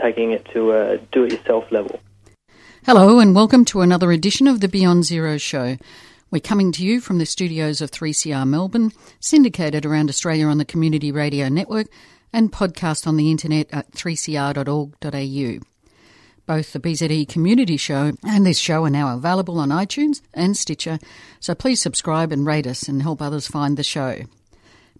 Taking it to a do it yourself level. Hello, and welcome to another edition of the Beyond Zero Show. We're coming to you from the studios of 3CR Melbourne, syndicated around Australia on the Community Radio Network, and podcast on the internet at 3cr.org.au. Both the BZE Community Show and this show are now available on iTunes and Stitcher, so please subscribe and rate us and help others find the show.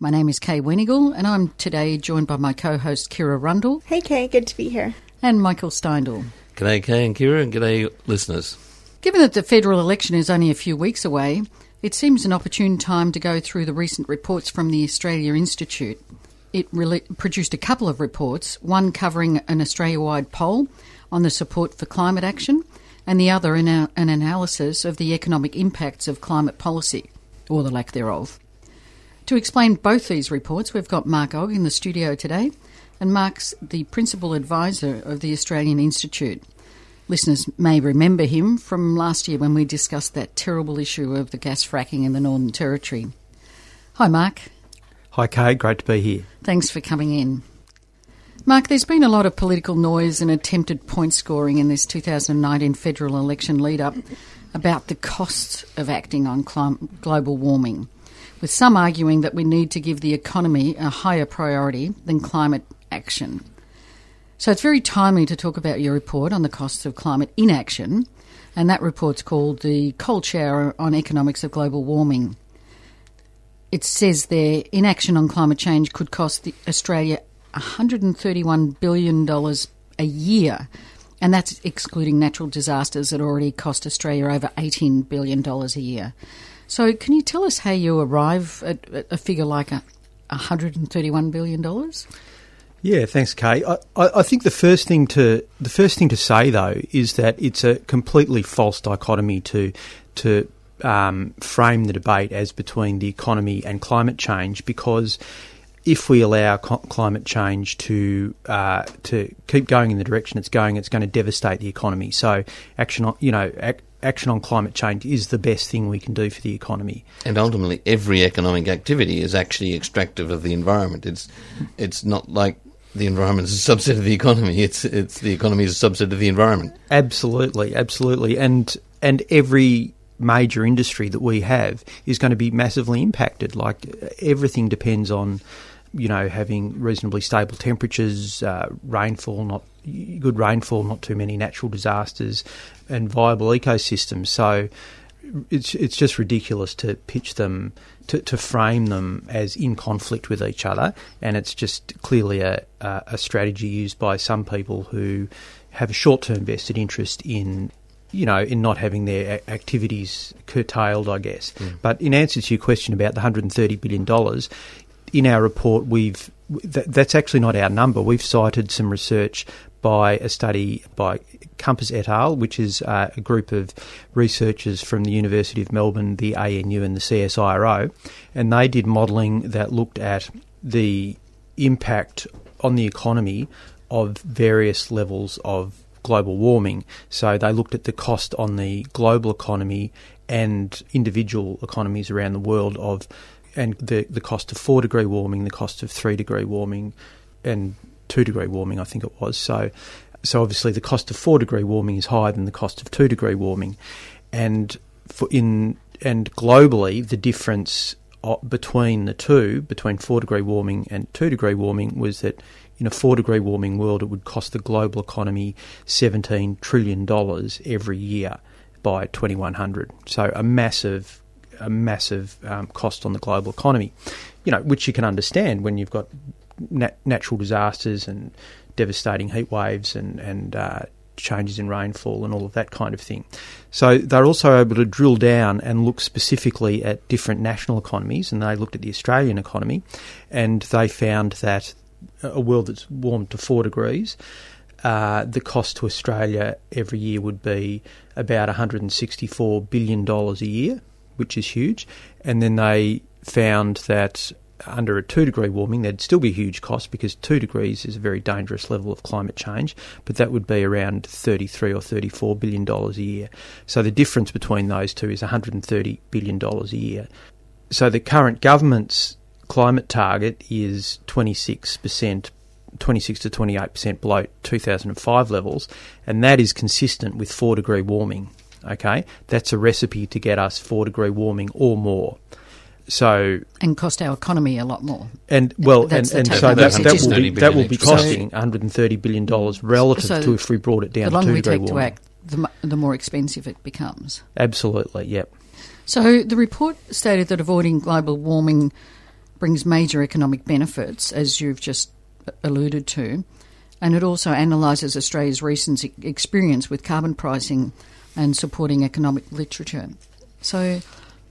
My name is Kay Wenigal, and I'm today joined by my co host Kira Rundle. Hey, Kay, good to be here. And Michael Steindl. G'day, Kay and Kira, and g'day, listeners. Given that the federal election is only a few weeks away, it seems an opportune time to go through the recent reports from the Australia Institute. It really produced a couple of reports, one covering an Australia wide poll on the support for climate action, and the other an, an analysis of the economic impacts of climate policy, or the lack thereof. To explain both these reports, we've got Mark Ogge in the studio today, and Mark's the principal advisor of the Australian Institute. Listeners may remember him from last year when we discussed that terrible issue of the gas fracking in the Northern Territory. Hi, Mark. Hi, Kay. Great to be here. Thanks for coming in. Mark, there's been a lot of political noise and attempted point scoring in this 2019 federal election lead up about the costs of acting on global warming, with some arguing that we need to give the economy a higher priority than climate action. So it's very timely to talk about your report on the costs of climate inaction, and that report's called The Cold Shower on Economics of Global Warming. It says there inaction on climate change could cost Australia $131 billion a year, and that's excluding natural disasters that already cost Australia over $18 billion a year. So, can you tell us how you arrive at a figure like a $131 billion? Yeah, thanks, Kay. I, I, think the first thing to the first thing to say though is that it's a completely false dichotomy to to um, frame the debate as between the economy and climate change because if we allow co- climate change to uh, to keep going in the direction it's going, it's going to devastate the economy. So action you know ac- action on climate change is the best thing we can do for the economy. And ultimately, every economic activity is actually extractive of the environment. It's it's not like the environment is a subset of the economy. It's it's the economy is a subset of the environment. Absolutely, absolutely, and and every major industry that we have is going to be massively impacted. Like everything depends on you know, having reasonably stable temperatures, uh, rainfall, not good rainfall, not too many natural disasters, and viable ecosystems. So it's it's just ridiculous to pitch them to, to frame them as in conflict with each other, and it's just clearly a a strategy used by some people who have a short term vested interest in you know, in not having their activities curtailed, I guess. Mm. But in answer to your question about the $130 billion, in our report, we've that, that's actually not our number. We've cited some research by a study by Kompas et al., which is uh, a group of researchers from the University of Melbourne, the ANU, and the CSIRO, and they did modelling that looked at the impact on the economy of various levels of global warming. So they looked at the cost on the global economy and individual economies around the world of and the the cost of four degree warming, the cost of three degree warming, and two degree warming, I think it was. So, so obviously the cost of four degree warming is higher than the cost of two degree warming, and for in and globally the difference uh, between the two, between four degree warming and two degree warming, was that in a four degree warming world it would cost the global economy seventeen trillion dollars every year by 2100. So a massive a massive um, cost on the global economy. You know, which you can understand when you've got nat- natural disasters and devastating heat waves and and uh, changes in rainfall and all of that kind of thing. So they're also able to drill down and look specifically at different national economies, and they looked at the Australian economy, and they found that a world that's warmed to four degrees uh, the cost to Australia every year would be about $164 billion a year, which is huge. And then they found that under a two degree warming, there'd still be huge cost because two degrees is a very dangerous level of climate change, but that would be around 33 or 34 billion dollars a year. So the difference between those two is 130 billion dollars a year. So the current government's climate target is 26%. 26 to 28% below 2005 levels, and that is consistent with 4 degree warming. Okay, that's a recipe to get us 4 degree warming or more. So and cost our economy a lot more. And well, That's and, the and so that, that message. will be that will be costing 130 billion dollars relative So to if we brought it down to the to longer two we degree take to act, the, the more expensive it becomes. Absolutely, yep. So the report stated that avoiding global warming brings major economic benefits, as you've just alluded to, and it also analyses Australia's recent e- experience with carbon pricing and supporting economic literature. So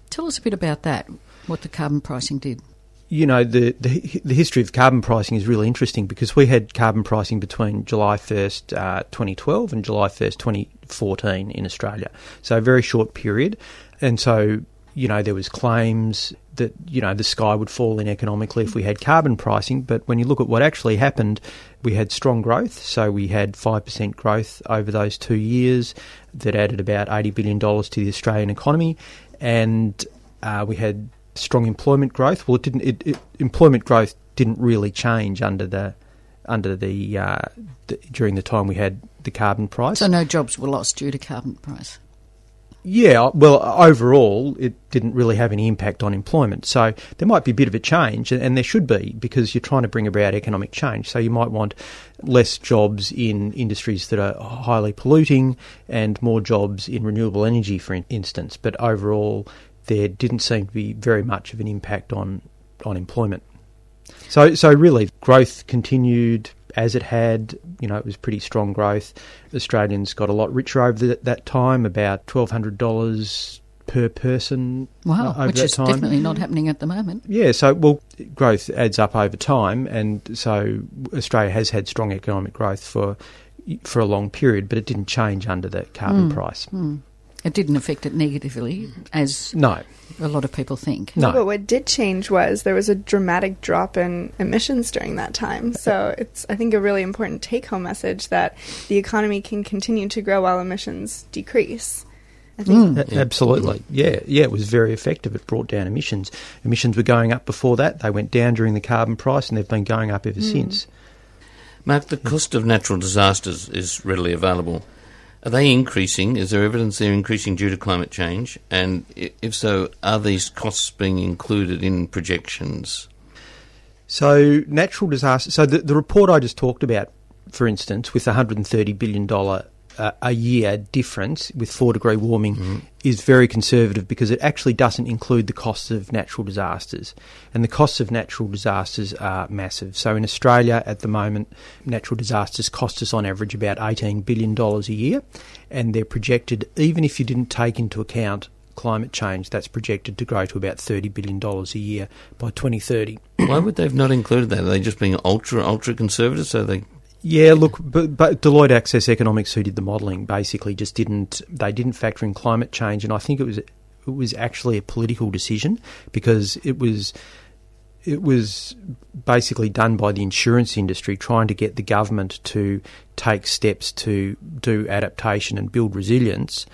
tell us a bit about that, what the carbon pricing did. you know the, the the history of carbon pricing is really interesting because we had carbon pricing between July 1st, uh, 2012 and July 1st, 2014 in Australia. So a very short period, and so you know there was claims that you know the sky would fall in economically if we had carbon pricing, but when you look at what actually happened, we had strong growth. So we had five percent growth over those two years that added about eighty billion dollars to the Australian economy, and uh, we had strong employment growth. Well, it didn't. It, it, employment growth didn't really change under the under the, uh, the during the time we had the carbon price. So no jobs were lost due to carbon price. Yeah, well, overall, it didn't really have any impact on employment. So there might be a bit of a change, and there should be, because you're trying to bring about economic change. So you might want less jobs in industries that are highly polluting and more jobs in renewable energy, for instance. But overall, there didn't seem to be very much of an impact on, on employment. So, so really, growth continued as it had. You know, it was pretty strong growth. Australians got a lot richer over the, that time, about twelve hundred dollars per person. Wow, uh, over which is time. definitely not happening at the moment. Yeah, so well, growth adds up over time, and so Australia has had strong economic growth for for a long period, but it didn't change under the carbon Mm, price. mm. It didn't affect it negatively, as No. A lot of people think. No. But what did change was there was a dramatic drop in emissions during that time. So it's, I think, a really important take home message that the economy can continue to grow while emissions decrease. I think A- Absolutely. Yeah, yeah, it was very effective. It brought down emissions. Emissions were going up before that. They went down during the carbon price, and they've been going up ever Mm. since. Mark, the cost of natural disasters is readily available. Are they increasing? Is there evidence they're increasing due to climate change? And if so, are these costs being included in projections? So natural disasters. So the, the report I just talked about, for instance, with the 130 billion dollar uh, a year difference with four degree warming, is very conservative because it actually doesn't include the costs of natural disasters, and the costs of natural disasters are massive. So in Australia at the moment, natural disasters cost us on average about 18 billion dollars a year, and they're projected even if you didn't take into account climate change, that's projected to grow to about $30 billion a year by 2030. Why would they have not included that? Are they just being ultra, ultra conservative? So they. Yeah, look, but, but Deloitte Access Economics, who did the modelling, basically just didn't. They didn't factor in climate change, and I think it was it was actually a political decision because it was it was basically done by the insurance industry trying to get the government to take steps to do adaptation and build resilience.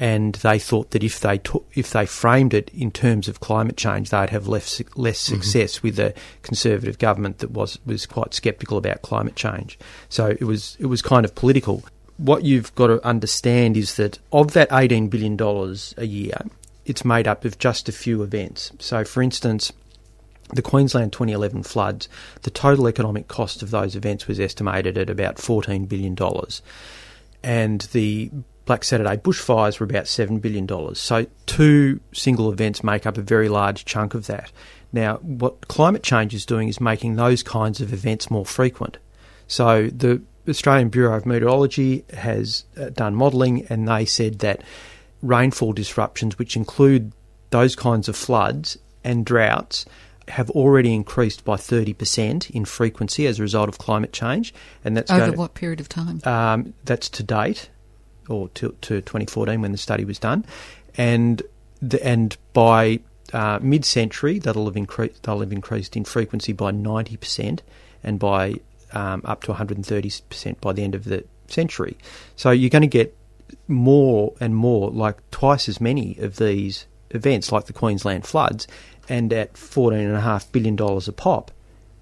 And they thought that if they took, if they framed it in terms of climate change, they'd have less less mm-hmm. success with a conservative government that was was quite sceptical about climate change. So it was it was kind of political. What you've got to understand is that of that eighteen billion dollars a year, it's made up of just a few events. So, for instance, the Queensland 2011 floods, the total economic cost of those events was estimated at about $14 billion. And the Black Saturday bushfires were about $7 billion. So, two single events make up a very large chunk of that. Now, what climate change is doing is making those kinds of events more frequent. So, the Australian Bureau of Meteorology has uh, done modelling and they said that rainfall disruptions, which include those kinds of floods and droughts, have already increased by 30% in frequency as a result of climate change. And that's Over what period of time? um, that's to date, or to, to 2014 when the study was done, and the, and by uh, mid-century that'll have increased. They'll have increased in frequency by 90%, and by um, up to 130% by the end of the century. So you're going to get more and more, like twice as many of these events, like the Queensland floods, and at $14.5 billion a pop,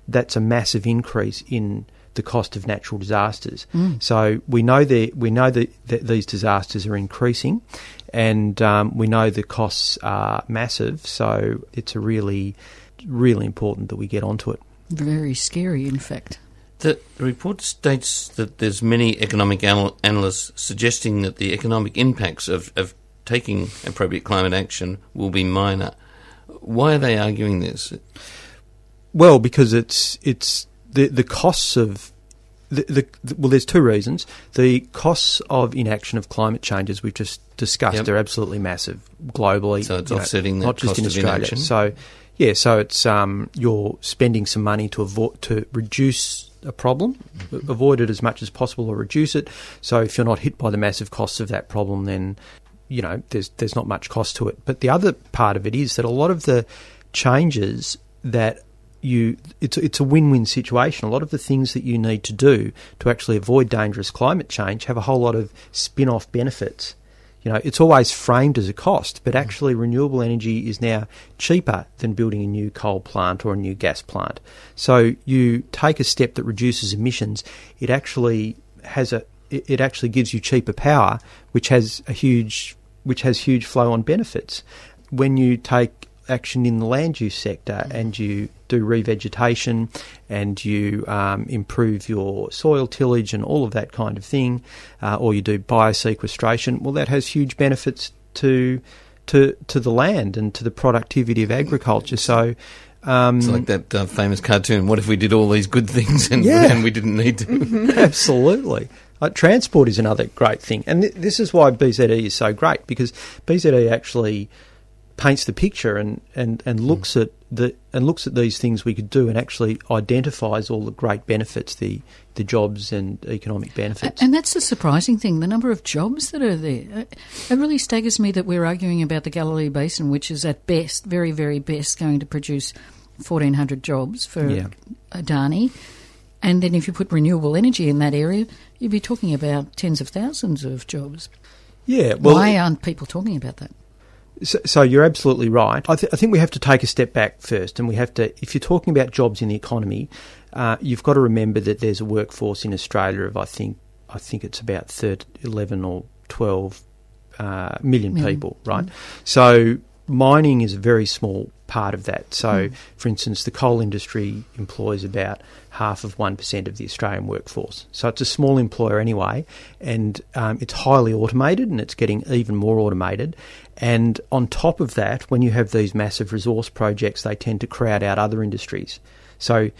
that's a massive increase in the cost of natural disasters. Mm. So we know that we know that, that these disasters are increasing, and um, we know the costs are massive. So it's a really, really important that we get onto it. Very scary, in fact. The report states that there's many economic anal- analysts suggesting that the economic impacts of, of taking appropriate climate action will be minor. Why are they arguing this? Well, because it's it's the the costs of the, the, well, there's two reasons. The costs of inaction of climate change, as we've just discussed, Yep. are absolutely massive globally. So it's know, offsetting that not just in of Australia. inaction? So yeah, so it's um, you're spending some money to avoid to reduce a problem, Mm-hmm. avoid it as much as possible, or reduce it. So if you're not hit by the massive costs of that problem, then you know there's there's not much cost to it. But the other part of it is that a lot of the changes that you it's it's a win-win situation. A lot of the things that you need to do to actually avoid dangerous climate change have a whole lot of spin-off benefits. You know, it's always framed as a cost, but mm. actually renewable energy is now cheaper than building a new coal plant or a new gas plant. So you take a step that reduces emissions, it actually has a it it actually gives you cheaper power, which has a huge which has huge flow on benefits. When you take action in the land use sector and you do revegetation and you um, improve your soil tillage and all of that kind of thing, uh, or you do biosequestration, well, that has huge benefits to to to the land and to the productivity of agriculture. So. Um, It's like that uh, famous cartoon. What if we did all these good things and, Yeah. and we didn't need to? Absolutely. Uh, transport is another great thing. And th- this is why BZE is so great because BZE actually paints the picture and, and, and looks at the and looks at these things we could do and actually identifies all the great benefits, the the jobs and economic benefits. And that's the surprising thing the number of jobs that are there. Uh, It really staggers me that we're arguing about the Galilee Basin, which is at best, very, very best, going to produce 1,400 jobs for Yeah. Adani. And then if you put renewable energy in that area, you'd be talking about tens of thousands of jobs. Yeah, well, Why aren't people talking about that? So, so you're absolutely right. I, th- I think we have to take a step back first, and we have to. If you're talking about jobs in the economy, uh, you've got to remember that there's a workforce in Australia of I think I think it's about 13, 11 or twelve uh, million Million. people, right? So mining is a very small part of that. So, Mm. for instance, the coal industry employs about half of 1% of the Australian workforce. So it's a small employer anyway, and um, it's highly automated and it's getting even more automated. And on top of that, when you have these massive resource projects, they tend to crowd out other industries. So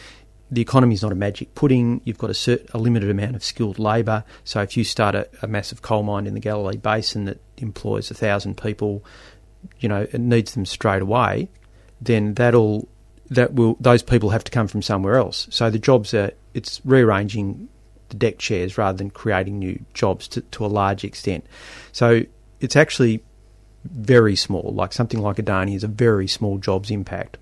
the economy is not a magic pudding. You've got a, cert, a limited amount of skilled labour. So if you start a, a massive coal mine in the Galilee Basin that employs a thousand people, you know, it needs them straight away. Then that'll that will those people have to come from somewhere else. So the jobs are it's rearranging the deck chairs rather than creating new jobs to, to a large extent. So it's actually very small. Like something like Adani is a very small jobs impact.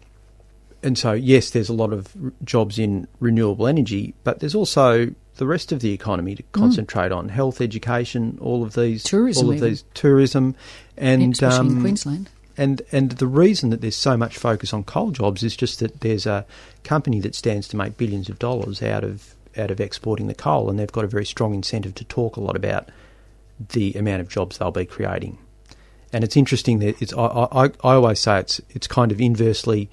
And so yes, there's a lot of r- jobs in renewable energy, but there's also the rest of the economy to concentrate on health, education, all of these Tourism all of even. these tourism, and Especially in um, Queensland. and and the reason that there's so much focus on coal jobs is just that there's a company that stands to make billions of dollars out of out of exporting the coal, and they've got a very strong incentive to talk a lot about the amount of jobs they'll be creating. And it's interesting that it's I, I, I always say it's it's kind of inversely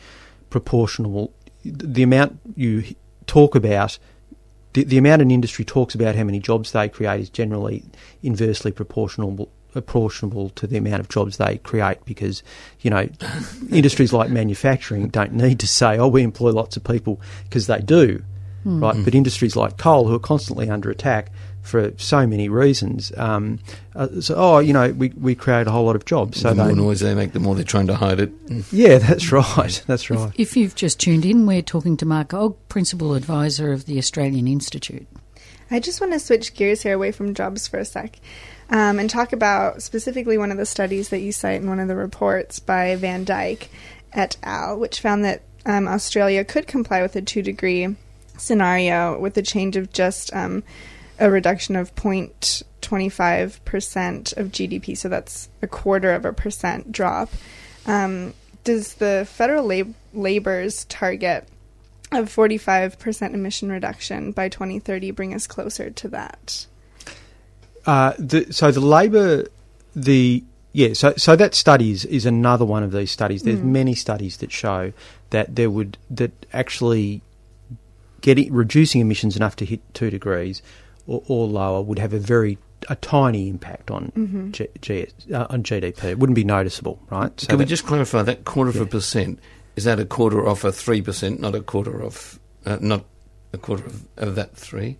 proportional. The amount you talk about, the, the amount an industry talks about how many jobs they create is generally inversely proportional proportional to the amount of jobs they create because you know industries like manufacturing don't need to say oh we employ lots of people because they do Mm. right? Mm. But industries like coal, who are constantly under attack for so many reasons, um, uh, so oh, you know, we we create a whole lot of jobs. So the more they, noise they make, the more they're trying to hide it. yeah, that's right, that's right. If you've just tuned in, we're talking to Mark Ogge, Principal Advisor of the Australian Institute. I just want to switch gears here away from jobs for a sec um, and talk about specifically one of the studies that you cite in one of the reports by Vandyck et al., which found that um, Australia could comply with a two degree scenario with a change of just um, a reduction of 0.25% of GDP. So that's a quarter of a percent drop. Um, does the federal lab- labor's target of 45% emission reduction by 2030 bring us closer to that? Uh, the, so the Labor, the yeah, so so that study is, is another one of these studies. There's Mm. many studies that show that there would that actually getting reducing emissions enough to hit two degrees or, or lower would have a very a tiny impact on Mhm. G, G, uh, on GDP. It wouldn't be noticeable, right? So Can we that- just clarify that quarter of a percent? Is that a quarter off a three percent, not a quarter of, uh, not a quarter of, of that three?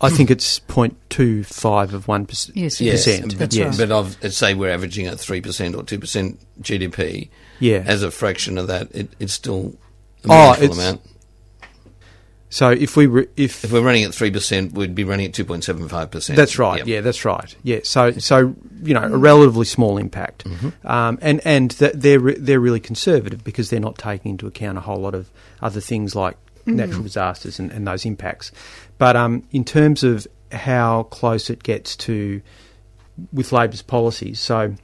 I think it's 0.25 of one percent. Yes, percent. but, yes. but of, say we're averaging at three percent or two percent GDP. Yeah. as a fraction of that, it, it's still a Oh, meaningful it's- amount. So if we re- if If we're running at three percent, we'd be running at two point seven five percent. That's right. Yeah, that's right. Yeah. So, so you know, a relatively small impact, Mm-hmm. um, and and th- they're re- they're really conservative because they're not taking into account a whole lot of other things like Mhm. natural disasters and, and those impacts. But um, in terms of how close it gets to with Labor's policies, so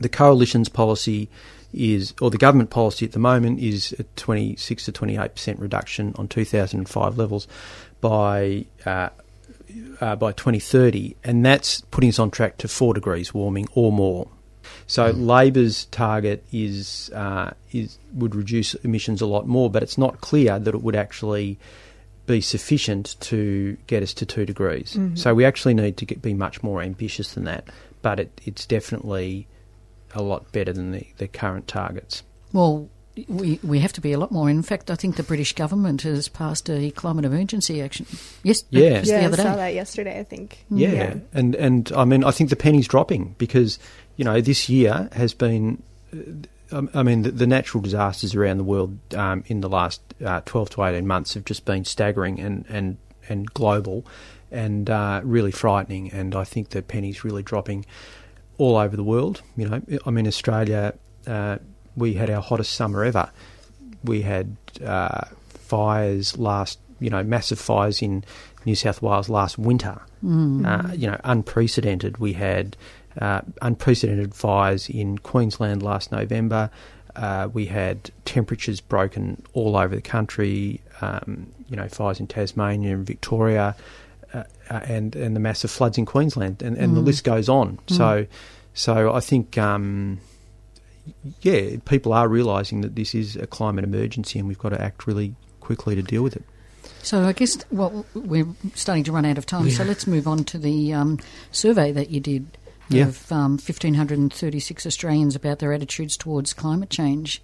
the coalition's policy is, or the government policy at the moment is a 26 to 28 percent reduction on 2005 levels by uh, uh, by 2030, and that's putting us on track to four degrees warming or more. So Labor's target is uh, is would reduce emissions a lot more, but it's not clear that it would actually be sufficient to get us to two degrees. Mhm. So we actually need to get, be much more ambitious than that, but it, it's definitely a lot better than the, the current targets. Well, we we have to be a lot more. In fact, I think the British government has passed a climate emergency action. Yes, Yeah. just yeah, the I saw that yesterday, I think. Yeah. and and I mean I think the penny's dropping because you know this year has been. uh, I I mean, the, the natural disasters around the world um, in the last uh, twelve to eighteen months have just been staggering and and and global, and uh, really frightening. And I think the penny's really dropping all over the world. You know, I mean, Australia, uh, we had our hottest summer ever. We had uh, fires last, you know, massive fires in New South Wales last winter. Mm. Uh, you know, unprecedented. We had uh, unprecedented fires in Queensland last November. Uh, we had temperatures broken all over the country. Um, you know, fires in Tasmania and Victoria, uh, uh, and and the massive floods in Queensland, and, and the Mm. list goes on. Mm. So, so I think. Um, yeah, people are realising that this is a climate emergency and we've got to act really quickly to deal with it. So I guess well, we're starting to run out of time. So let's move on to the um, survey that you did Yeah. of um, 1,536 Australians about their attitudes towards climate change.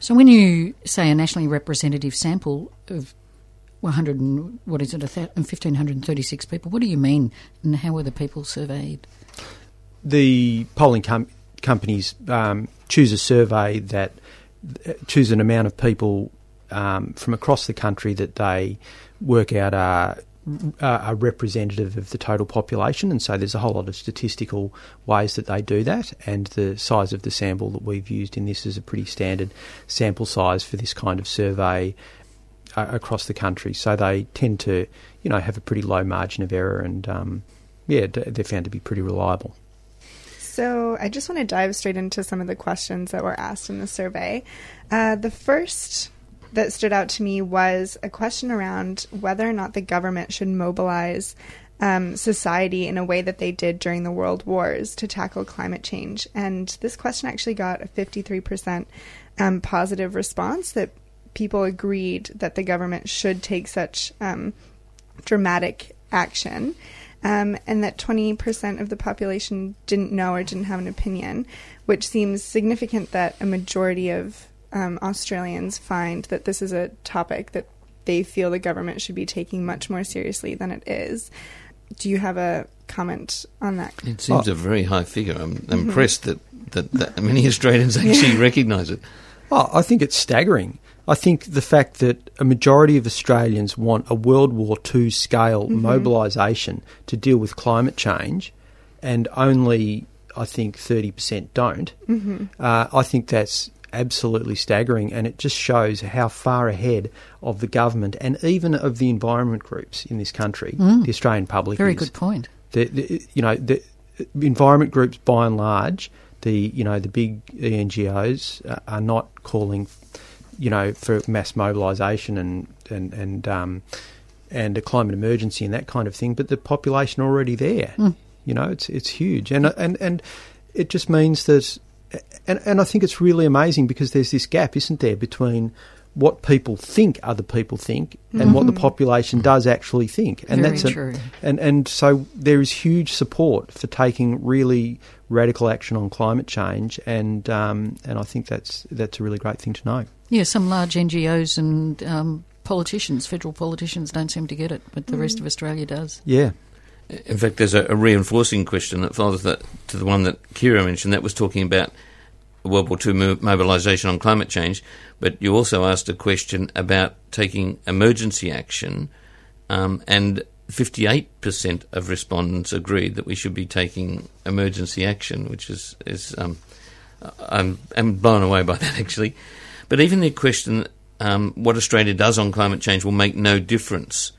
So when you say a nationally representative sample of 100 and, what is it, 1,536 people, what do you mean and how were the people surveyed? the polling com- companies um, choose a survey that uh, choose an amount of people um, from across the country that they work out are, are are representative of the total population, and so there's a whole lot of statistical ways that they do that. And the size of the sample that we've used in this is a pretty standard sample size for this kind of survey uh, across the country. So they tend to, you know, have a pretty low margin of error, and um, yeah, they're found to be pretty reliable. So I just want to dive straight into some of the questions that were asked in the survey. Uh, the first that stood out to me was a question around whether or not the government should mobilize um, society in a way that they did during the world wars to tackle climate change. And this question actually got a 53% um, positive response that people agreed that the government should take such um, dramatic action. Um, and that 20% of the population didn't know or didn't have an opinion, which seems significant that a majority of um, Australians find that this is a topic that they feel the government should be taking much more seriously than it is. Do you have a comment on that? It seems oh. a very high figure. I'm mm-hmm. impressed that, that, that, many Australians actually yeah. recognise it. Oh, I think it's staggering. I think the fact that a majority of Australians want a World War II scale mm-hmm. mobilisation to deal with climate change, and only I think 30% don't, mm-hmm. uh, I think that's absolutely staggering, and it just shows how far ahead of the government and even of the environment groups in this country, mm. the Australian public. Is very is. good point. The, the, you know, the environment groups, by and large, the you know the big NGOs uh, are not calling, you know, for mass mobilisation and and and um, and a climate emergency and that kind of thing, but the population already there. Mm. You know, it's it's huge, and and and it just means that, and and I think it's really amazing because there's this gap, isn't there, between what people think other people think and mm-hmm. what the mm-hmm. population does actually think, and Very that's a, true. and and so there is huge support for taking really radical action on climate change, and um, and I think that's that's a really great thing to know. Yeah, some large NGOs and um, politicians, federal politicians, don't seem to get it, but the mm. rest of Australia does. Yeah. In fact, there's a, a reinforcing question that follows that to the one that Kira mentioned. That was talking about World War II mobilisation on climate change, but you also asked a question about taking emergency action, um, and 58% of respondents agreed that we should be taking emergency action, which is, is um, I'm, I'm blown away by that actually. But even the question, um, what Australia does on climate change will make no difference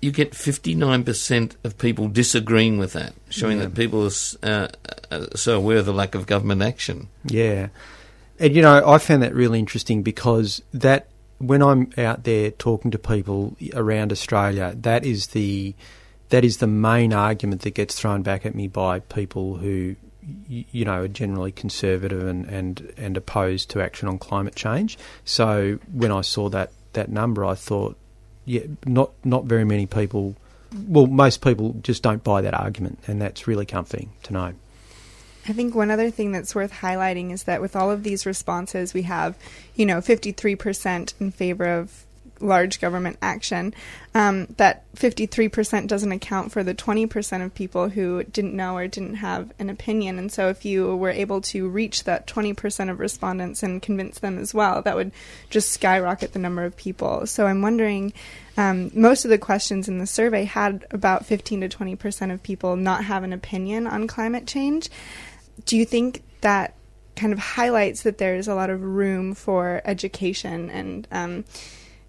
you get 59% of people disagreeing with that, showing yeah. that people are uh, uh, so aware of the lack of government action. Yeah. And, you know, I found that really interesting because that, when I'm out there talking to people around Australia, that is the, that is the main argument that gets thrown back at me by people who, you know, are generally conservative and, and, and opposed to action on climate change. So when I saw that, that number, I thought, yeah, not not very many people. Well, most people just don't buy that argument, and that's really comforting to know. I think one other thing that's worth highlighting is that with all of these responses, we have, you know, 53% in favor of large government action, um, that 53% doesn't account for the 20% of people who didn't know or didn't have an opinion. And so, if you were able to reach that 20% of respondents and convince them as well, that would just skyrocket the number of people. So, I'm wondering um, most of the questions in the survey had about 15 to 20% of people not have an opinion on climate change. Do you think that kind of highlights that there's a lot of room for education and um,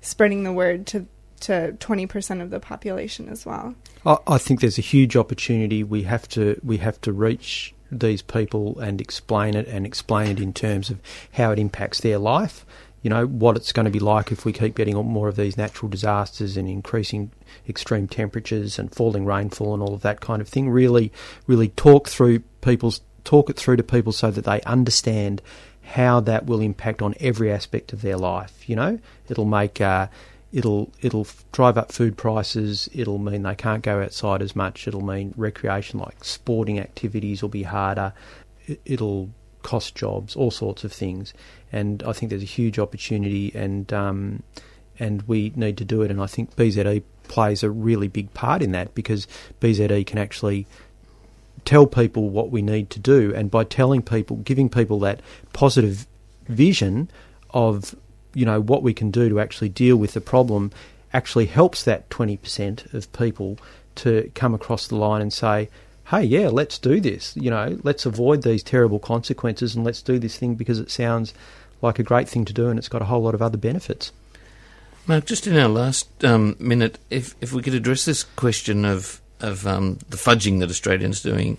spreading the word to to 20% of the population as well. I, think there's a huge opportunity. We have to we have to reach these people and explain it and explain it in terms of how it impacts their life. You know what it's going to be like if we keep getting more of these natural disasters and increasing extreme temperatures and falling rainfall and all of that kind of thing. Really, really talk through people's talk it through to people so that they understand how that will impact on every aspect of their life. You know, it'll make uh, it'll it'll drive up food prices. It'll mean they can't go outside as much. It'll mean recreation like sporting activities will be harder. It'll cost jobs, all sorts of things. And I think there's a huge opportunity, and um, and we need to do it. And I think BZE plays a really big part in that because BZE can actually tell people what we need to do, and by telling people, giving people that positive vision of you know what we can do to actually deal with the problem, actually helps that twenty percent of people to come across the line and say, "Hey, yeah, let's do this. You know, let's avoid these terrible consequences, and let's do this thing because it sounds like a great thing to do, and it's got a whole lot of other benefits." Mark, just in our last um, minute, if if we could address this question of of um, the fudging that Australians doing.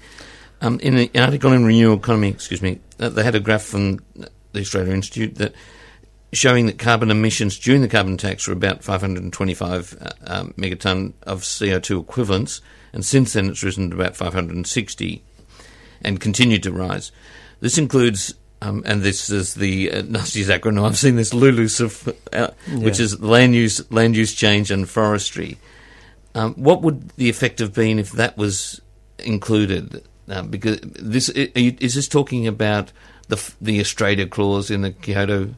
Um, in an article in Renewable Economy, excuse me, uh, they had a graph from the Australia Institute that showing that carbon emissions during the carbon tax were about 525 uh, um, megaton of CO2 equivalents, and since then it's risen to about 560 and continued to rise. This includes, um, and this is the uh, nastiest acronym I've seen this LULUCF, uh, yeah. which is land use, land use change and forestry. Um, what would the effect have been if that was included? Uh, because this is this talking about the the Australia clause in the Kyoto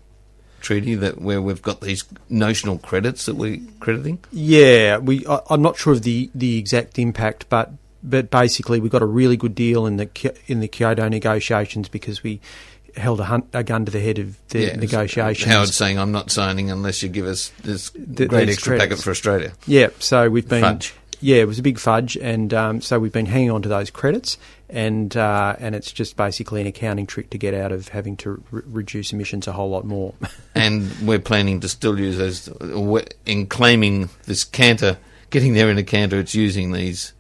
treaty that where we've got these notional credits that we're crediting? Yeah, we. I, I'm not sure of the, the exact impact, but but basically we got a really good deal in the in the Kyoto negotiations because we held a, hun- a gun to the head of the Yeah, negotiations. Howard saying, I'm not signing unless you give us this Th- great extra credits. packet for Australia. Yeah, so we've been Fudge. Yeah, it was a big fudge, and um, so we've been hanging on to those credits, and uh, and it's just basically an accounting trick to get out of having to re- reduce emissions a whole lot more. and we're planning to still use those in claiming this canter, getting there in a canter. It's using these,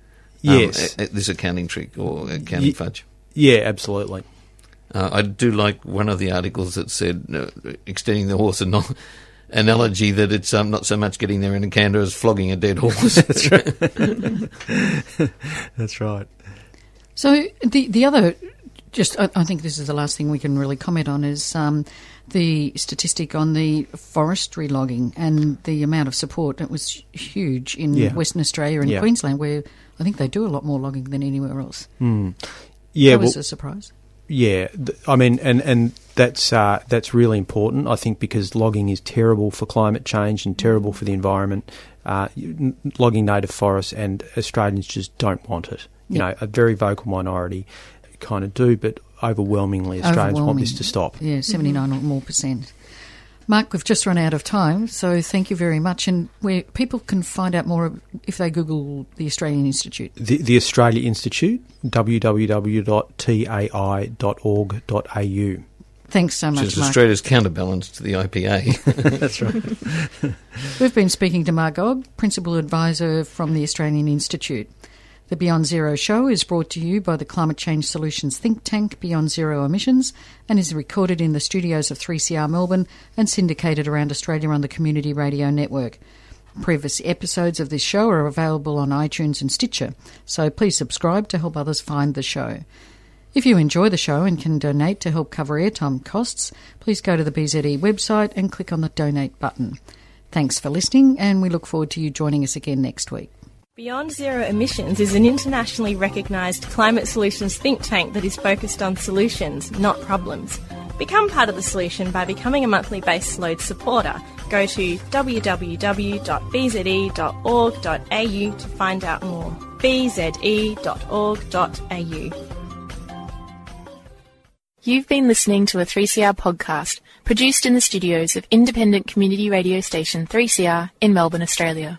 um, Yes. a- a- this accounting trick or accounting Ye- fudge. yeah, absolutely. Uh, I do like one of the articles that said uh, extending the horse ano- analogy that it's um, not so much getting there in a canter as flogging a dead horse. That's right. That's right. So the the other, just I, I think this is the last thing we can really comment on is um, the statistic on the forestry logging and the amount of support. It was huge in Yeah. Western Australia and Yeah. Queensland, where I think they do a lot more logging than anywhere else. Mm. Yeah, that was well- a surprise. Yeah, I mean, and and that's uh, that's really important. I think because logging is terrible for climate change and terrible for the environment. Uh, logging native forests and Australians just don't want it. You Yeah. know, a very vocal minority kind of do, but overwhelmingly Australians want this to stop. Yeah, seventy nine or more percent. Mark, we've just run out of time, so thank you very much. And where people can find out more if they Google the Australian Institute. The, the Australia Institute, www.tai.org.au. Thanks so Which much, is Mark. Australia's counterbalance to the IPA. That's right. We've been speaking to Mark Ogge, Principal Advisor from the Australian Institute. The Beyond Zero show is brought to you by the Climate Change Solutions think tank Beyond Zero Emissions and is recorded in the studios of 3CR Melbourne and syndicated around Australia on the Community Radio Network. Previous episodes of this show are available on iTunes and Stitcher, so please subscribe to help others find the show. If you enjoy the show and can donate to help cover airtime costs, please go to the BZE website and click on the donate button. Thanks for listening, and we look forward to you joining us again next week. Beyond Zero Emissions is an internationally recognised climate solutions think tank that is focused on solutions, not problems. Become part of the solution by becoming a monthly base load supporter. Go to www.bze.org.au to find out more. bze.org.au. You've been listening to a 3CR podcast produced in the studios of independent community radio station 3CR in Melbourne, Australia.